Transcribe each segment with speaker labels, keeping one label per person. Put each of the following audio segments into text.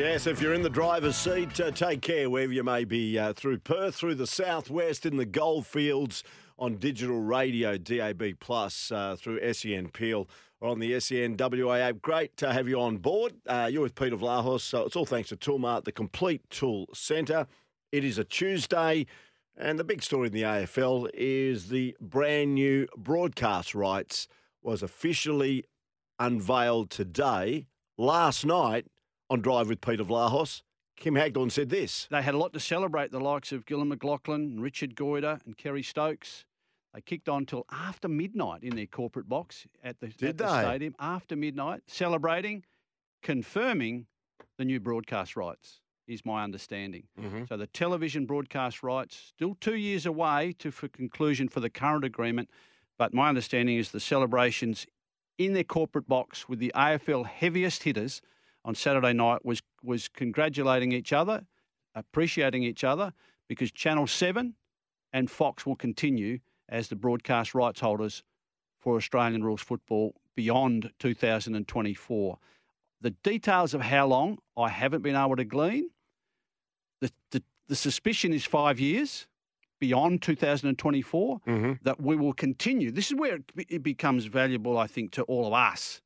Speaker 1: Yes, if you're in the driver's seat, uh, take care wherever you may be uh, through Perth, through the southwest, in the goldfields, on digital radio, DAB Plus, uh, through SEN Peel, or on the SEN WA app. Great to have you on board. Uh, you're with Peter Vlahos. So it's all thanks to Toolmart, the complete tool centre. It is a Tuesday, and the big story in the AFL is the brand new broadcast rights was officially unveiled today. Last night on Drive with Peter Vlahos, Kim Hagdorn said this.
Speaker 2: They had a lot to celebrate, the likes of Gillon McLachlan, and Richard Goyder, and Kerry Stokes. They kicked on till after midnight in their corporate box at the,
Speaker 1: Did
Speaker 2: at the
Speaker 1: they?
Speaker 2: stadium, after midnight, celebrating, confirming the new broadcast rights, is my understanding.
Speaker 1: Mm-hmm.
Speaker 2: So the television broadcast rights, still two years away to for conclusion for the current agreement, but my understanding is the celebrations in their corporate box with the AFL heaviest hitters on Saturday night was was congratulating each other, appreciating each other, because Channel Seven and Fox will continue as the broadcast rights holders for Australian rules football beyond 2024. The details of how long I haven't been able to glean. The, the, the suspicion is five years beyond 2024
Speaker 1: Mm-hmm.
Speaker 2: that we will continue. This is where it, it becomes valuable, I think, to all of us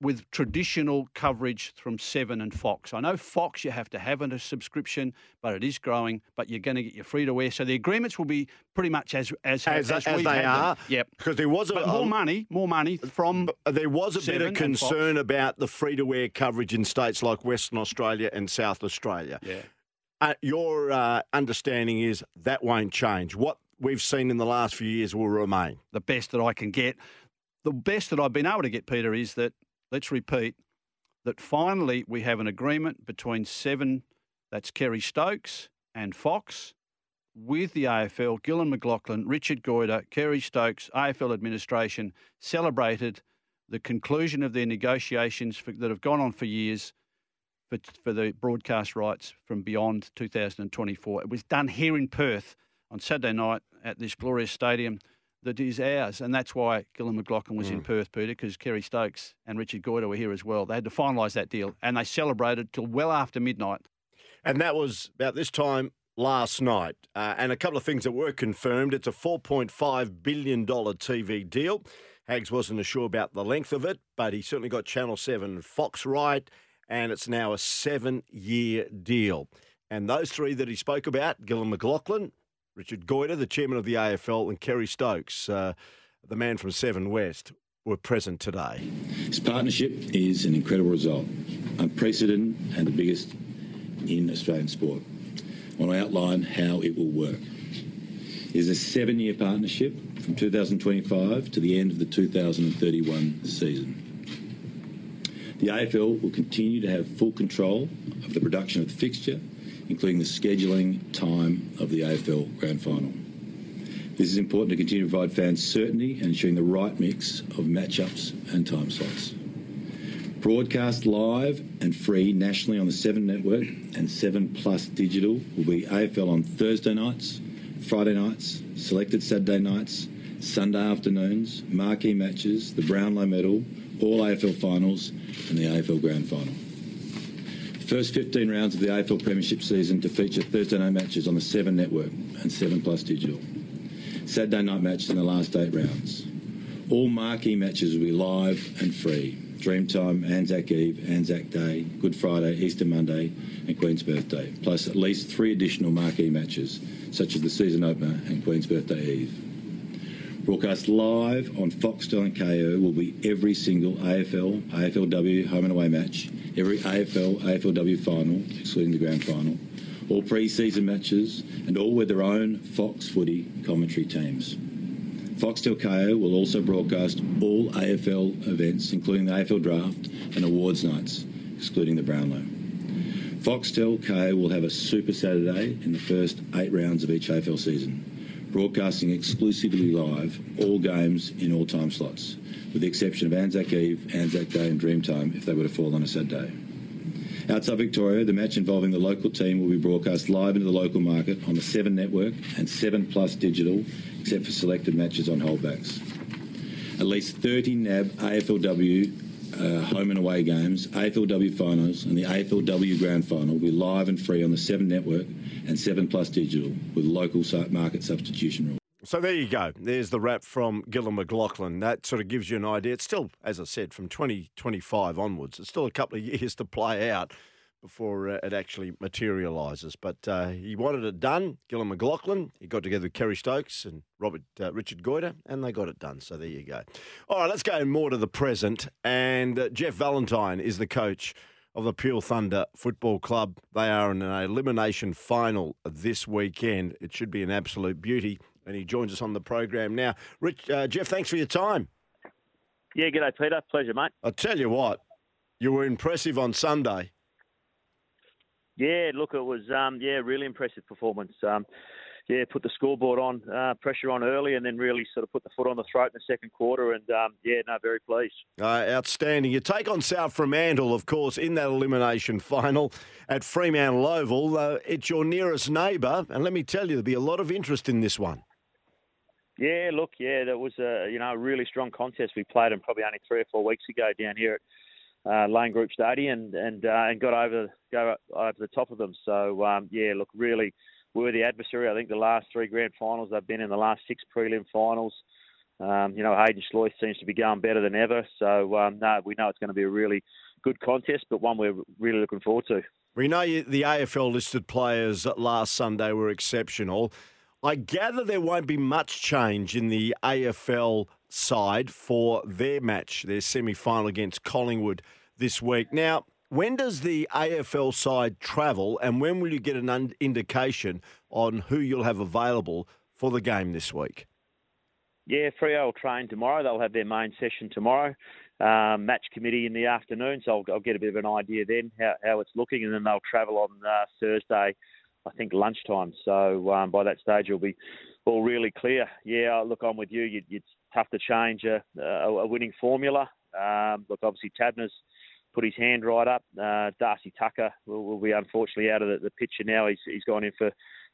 Speaker 2: with traditional coverage from Seven and Fox. I know Fox you have to have a subscription, but it is growing. But you're going to get your free to air, so the agreements will be pretty much as as
Speaker 1: As,
Speaker 2: as,
Speaker 1: as they
Speaker 2: had them.
Speaker 1: are.
Speaker 2: Yep.
Speaker 1: Because there was a,
Speaker 2: But more
Speaker 1: a-
Speaker 2: money, more money from
Speaker 1: there was a bit of concern about the free to air coverage in states like Western Australia and South Australia.
Speaker 2: yeah.
Speaker 1: Uh, your uh, understanding is that won't change. What we've seen in the last few years will remain.
Speaker 2: the best that I can get. The best that I've been able to get, Peter, is that, let's repeat, that finally we have an agreement between Seven, that's Kerry Stokes, and Fox, with the AFL, Gillon McLachlan, Richard Goyder, Kerry Stokes, AFL administration celebrated the conclusion of their negotiations for, that have gone on for years for, for the broadcast rights from beyond 2024. It was done here in Perth on Saturday night at this glorious stadium that is ours. And that's why Gillon McLachlan was in Perth, Peter, because Kerry Stokes and Richard Goyder were here as well. They had to finalise that deal and they celebrated till well after midnight.
Speaker 1: And that was about this time last night. Uh, and a couple of things that were confirmed. It's a $4.5 billion TV deal. Hags wasn't sure about the length of it, but he certainly got Channel 7 Fox right. And it's now a seven year deal. And those three that he spoke about Gillon McLachlan, Richard Goyder, the chairman of the AFL, and Kerry Stokes, uh, the man from Seven West, were present today.
Speaker 3: This partnership is an incredible result, unprecedented and the biggest in Australian sport. I want to outline how it will work. It is a seven year partnership from 2025 to the end of the 2031 season. The AFL will continue to have full control of the production of the fixture, including the scheduling time of the AFL Grand Final. This is important to continue to provide fans certainty and ensuring the right mix of matchups and time slots. Broadcast live and free nationally on the 7 Network and 7 Plus Digital will be AFL on Thursday nights, Friday nights, selected Saturday nights, Sunday afternoons, marquee matches, the Brownlow Medal, all AFL finals, and the AFL Grand Final. First 15 rounds of the AFL Premiership season to feature Thursday night matches on the 7 Network and 7 Plus Digital. Saturday night matches in the last eight rounds. All marquee matches will be live and free. Dreamtime, Anzac Eve, Anzac Day, Good Friday, Easter Monday, and Queen's Birthday, plus at least three additional marquee matches, such as the season opener and Queen's Birthday Eve. Broadcast live on Foxtel and Kayo will be every single AFL, AFLW home and away match, every AFL, AFLW final, excluding the grand final, all pre-season matches, and all with their own Fox Footy commentary teams. Foxtel Kayo will also broadcast all AFL events, including the AFL Draft and Awards nights, excluding the Brownlow. Foxtel Kayo will have a Super Saturday in the first eight rounds of each AFL season, broadcasting exclusively live all games in all time slots, with the exception of Anzac Eve, Anzac Day, and Dreamtime if they were to fall on a Saturday. Outside Victoria, the match involving the local team will be broadcast live into the local market on the 7 Network and 7 Plus Digital, except for selected matches on holdbacks. At least 30 NAB AFLW uh, home and away games, AFLW finals, and the AFLW Grand Final will be live and free on the Seven Network and Seven Plus Digital with local market substitution rules.
Speaker 1: So there you go. There's the wrap from Gillon McLachlan. That sort of gives you an idea. It's still, as I said, from 2025 onwards. It's still a couple of years to play out before uh, it actually materialises. But uh, he wanted it done. Gillon McLachlan, he got together with Kerry Stokes and Robert uh, Richard Goyder, and they got it done. So there you go. All right, let's go more to the present. And uh, Jeff Valentine is the coach of the Peel Thunder Football Club. They are in an elimination final this weekend. It should be an absolute beauty. And he joins us on the program now. Rich, uh, Jeff, thanks for your time.
Speaker 4: Yeah, g'day, Peter. Pleasure, mate.
Speaker 1: I tell you what, you were impressive on Sunday.
Speaker 4: Yeah, look, it was um, yeah, really impressive performance. Um, yeah, put the scoreboard on, uh, pressure on early, and then really sort of put the foot on the throat in the second quarter. And um, yeah, no, very pleased.
Speaker 1: Uh, outstanding. You take on South Fremantle, of course, in that elimination final at Fremantle Oval. Uh, it's your nearest neighbour, and let me tell you, there'll be a lot of interest in this one.
Speaker 4: Yeah, look, yeah, that was a you know a really strong contest. We played them probably only three or four weeks ago down here at uh, Lane Group Stadium and and, uh, and got over go over the top of them. So um, yeah, look, really worthy adversary. I think the last three grand finals they've been in, the last six prelim finals. Um, you know, Haiden Schloithe seems to be going better than ever. So um, no, we know it's going to be a really good contest, but one we're really looking forward to.
Speaker 1: We know the AFL listed players last Sunday were exceptional. I gather there won't be much change in the AFL side for their match, their semi final against Collingwood this week. Now, when does the AFL side travel and when will you get an un- indication on who you'll have available for the game this week?
Speaker 4: Yeah, Freo will train tomorrow. They'll have their main session tomorrow. Um, match committee in the afternoon, so I'll, I'll, get a bit of an idea then how, how it's looking, and then they'll travel on uh, Thursday, I think lunchtime. So um, by that stage, it'll be all really clear. Yeah, look, I'm with you. you it's tough to change a, a, a winning formula. Um, look, obviously Tabner's put his hand right up. Uh, Darcy Tucker will, will, be unfortunately out of the, the picture now. He's, he's gone in for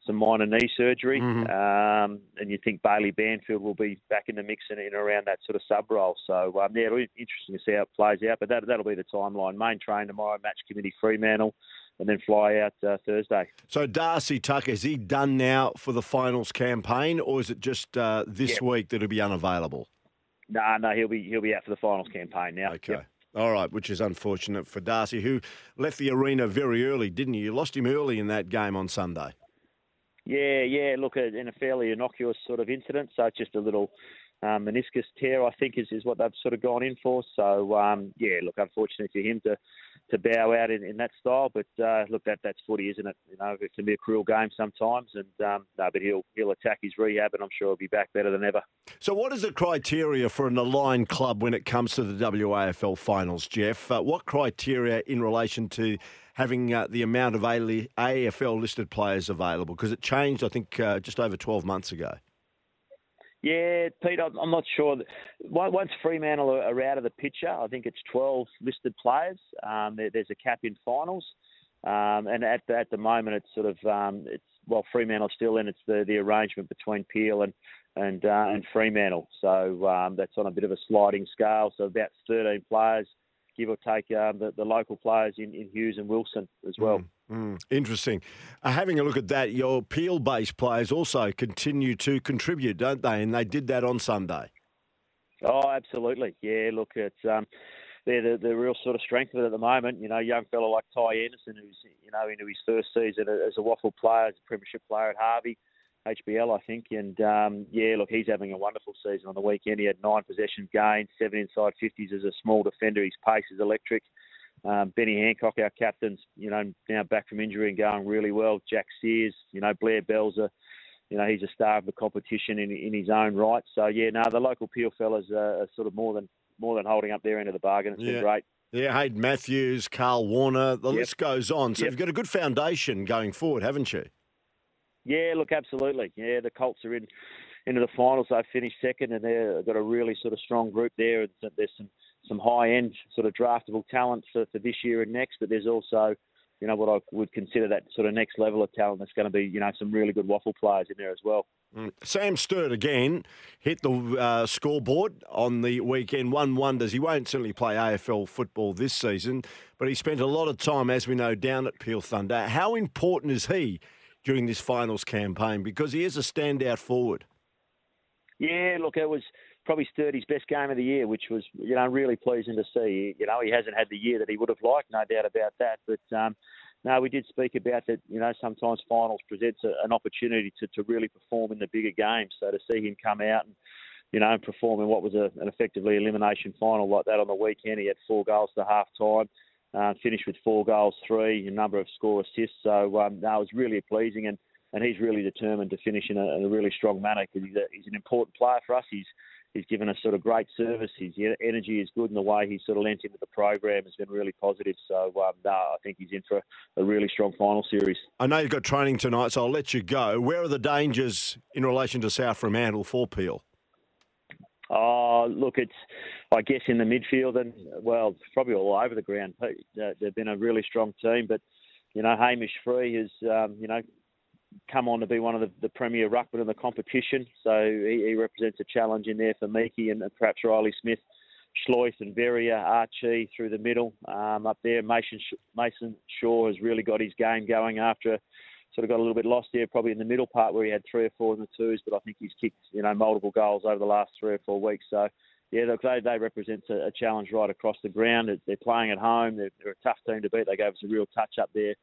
Speaker 4: some minor knee surgery. Mm-hmm. Um, and you think Bailey Banfield will be back in the mix and in around that sort of sub role. So, um, yeah, it'll be interesting to see how it plays out. But that, that'll be the timeline. Main train tomorrow, match committee Fremantle. And then fly out uh, Thursday.
Speaker 1: So Darcy Tucker is he done now for the finals campaign, or is it just uh, this yep. week that he'll be unavailable?
Speaker 4: No, nah, no, he'll be he'll be out for the finals campaign now.
Speaker 1: Okay. Yep. All right, which is unfortunate for Darcy, who left the arena very early, didn't you? You lost him early in that game on Sunday.
Speaker 4: Yeah, yeah. Look, in a fairly innocuous sort of incident, so just a little um, meniscus tear, I think, is, is what they've sort of gone in for. So, um, yeah, look, unfortunately for him to, to bow out in, in that style. But uh, look, that that's footy, isn't it? You know, it can be a cruel game sometimes. And um, no, but he'll he'll attack his rehab, and I'm sure he'll be back better than ever.
Speaker 1: So, what is the criteria for an aligned club when it comes to the WAFL finals, Jeff? Uh, what criteria in relation to having uh, the amount of AFL listed players available? Because it changed, I think, uh, just over 12 months ago.
Speaker 4: Yeah, Pete, I'm not sure. Once Fremantle are out of the picture, I think it's 12 listed players. Um, there's a cap in finals, um, and at the, at the moment, it's sort of um, it's well Fremantle's still in. It's the, the arrangement between Peel and and uh, and Fremantle. So um, that's on a bit of a sliding scale. So about 13 players give or take um, the, the local players in, in Hughes and Wilson as well. Mm,
Speaker 1: mm, interesting. Uh, having a look at that, your Peel based players also continue to contribute, don't they? And they did that on Sunday.
Speaker 4: Oh, absolutely. Yeah, look, it's. Um, they're the, the real sort of strength of it at the moment. You know, young fellow like Ty Anderson, who's you know into his first season as a WAFL player, as a premiership player at Harvey, HBL, I think. And um, yeah, look, he's having a wonderful season on the weekend. He had nine possession gains, seven inside 50s as a small defender. His pace is electric. Um, Benny Hancock, our captain's, you know, now back from injury and going really well. Jack Sears, you know, Blair Bell's a, you know, he's a star of the competition in, in his own right. So yeah, no, the local Peel fellas are, are sort of more than more than holding up their end of the bargain. It's yeah. been great.
Speaker 1: Yeah, Hayden Matthews, Carl Warner, the yep. list goes on. So yep. you've got a good foundation going forward, haven't you?
Speaker 4: Yeah, look, absolutely. Yeah, the Colts are in into the finals. They finished second, and they've got a really sort of strong group there. And There's some some high end sort of draftable talent for, for this year and next, but there's also you know what I would consider that sort of next level of talent. That's going to be you know some really good WAFL players in there as well.
Speaker 1: Mm. Sam Sturt again hit the uh, scoreboard on the weekend. One wonders he won't certainly play AFL football this season, but he spent a lot of time, as we know, down at Peel Thunder. How important is he during this finals campaign? Because he is a standout forward.
Speaker 4: Yeah, look, it was probably Sturdy's best game of the year, which was you know really pleasing to see. You know, he hasn't had the year that he would have liked, no doubt about that. But um, no, we did speak about that. You know, sometimes finals presents a, an opportunity to, to really perform in the bigger games. So to see him come out and you know perform in what was a, an effectively elimination final like that on the weekend, he had four goals to half time. Uh, finished with four goals, three, a number of score assists. So um, that was really pleasing, and, and he's really determined to finish in a, in a really strong manner because he's, he's an important player for us. He's he's given us sort of great service. His energy is good, and the way he's sort of lent into the program has been really positive. So, um, no, I think he's in for a really strong final series.
Speaker 1: I know you've got training tonight, so I'll let you go. Where are the dangers in relation to South Fremantle for Peel?
Speaker 4: Oh, look, it's I guess in the midfield and well, probably all over the ground. They've been a really strong team, but you know, Hamish Free has um, you know come on to be one of the, the premier ruckmen in the competition. So he, he, represents a challenge in there for Meekie and perhaps Riley Smith, Schloithe and Veria, Archie through the middle um, up there. Mason, Mason Shaw has really got his game going after sort of got a little bit lost there probably in the middle part where he had three or four in the twos, but I think he's kicked, you know, multiple goals over the last three or four weeks. So, yeah, look, they, they represent a, a challenge right across the ground. They're playing at home. They're, they're a tough team to beat. They gave us a real touch up there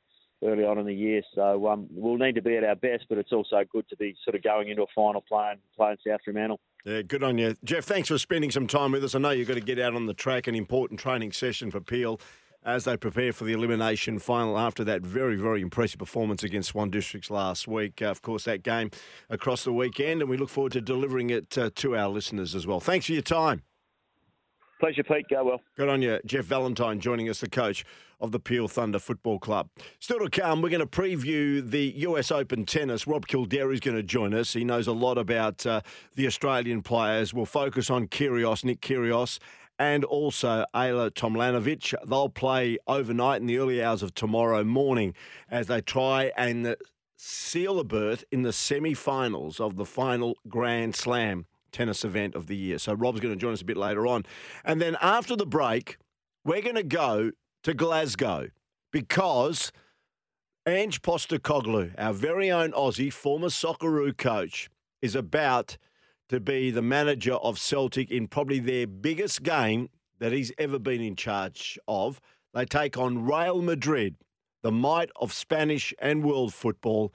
Speaker 4: early on in the year. So um, we'll need to be at our best, but it's also good to be sort of going into a final playing playing South Fremantle.
Speaker 1: Yeah, good on you, Jeff. Thanks for spending some time with us. I know you've got to get out on the track, an important training session for Peel as they prepare for the elimination final after that very, very impressive performance against Swan Districts last week. Uh, of course, that game across the weekend, and we look forward to delivering it uh, to our listeners as well. Thanks for your time.
Speaker 4: Pleasure, Pete. Go well.
Speaker 1: Good on you. Jeff Valentine joining us, the coach of the Peel Thunder Football Club. Still to come, we're going to preview the US Open tennis. Rob Kildare is going to join us. He knows a lot about uh, the Australian players. We'll focus on Kyrgios, Nick Kyrgios, and also Ajla Tomlanovic. They'll play overnight in the early hours of tomorrow morning as they try and seal a berth in the semi-finals of the final Grand Slam tennis event of the year. So Rob's going to join us a bit later on. And then after the break, we're going to go to Glasgow because Ange Postecoglou, our very own Aussie, former Socceroo coach, is about to be the manager of Celtic in probably their biggest game that he's ever been in charge of. They take on Real Madrid, the might of Spanish and world football,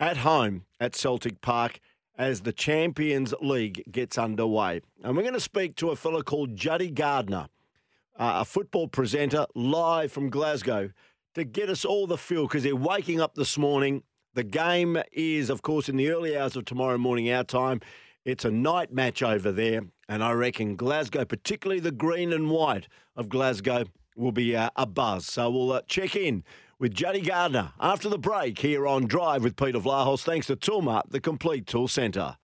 Speaker 1: at home at Celtic Park as the Champions League gets underway. And we're going to speak to a fellow called Juddy Gardner, uh, a football presenter live from Glasgow, to get us all the feel because they're waking up this morning. The game is, of course, in the early hours of tomorrow morning, our time. It's a night match over there, and I reckon Glasgow, particularly the green and white of Glasgow, will be uh, a buzz. So we'll uh, check in with Juddy Gardner after the break here on Drive with Peter Vlahos. Thanks to Toolmart, the complete tool centre.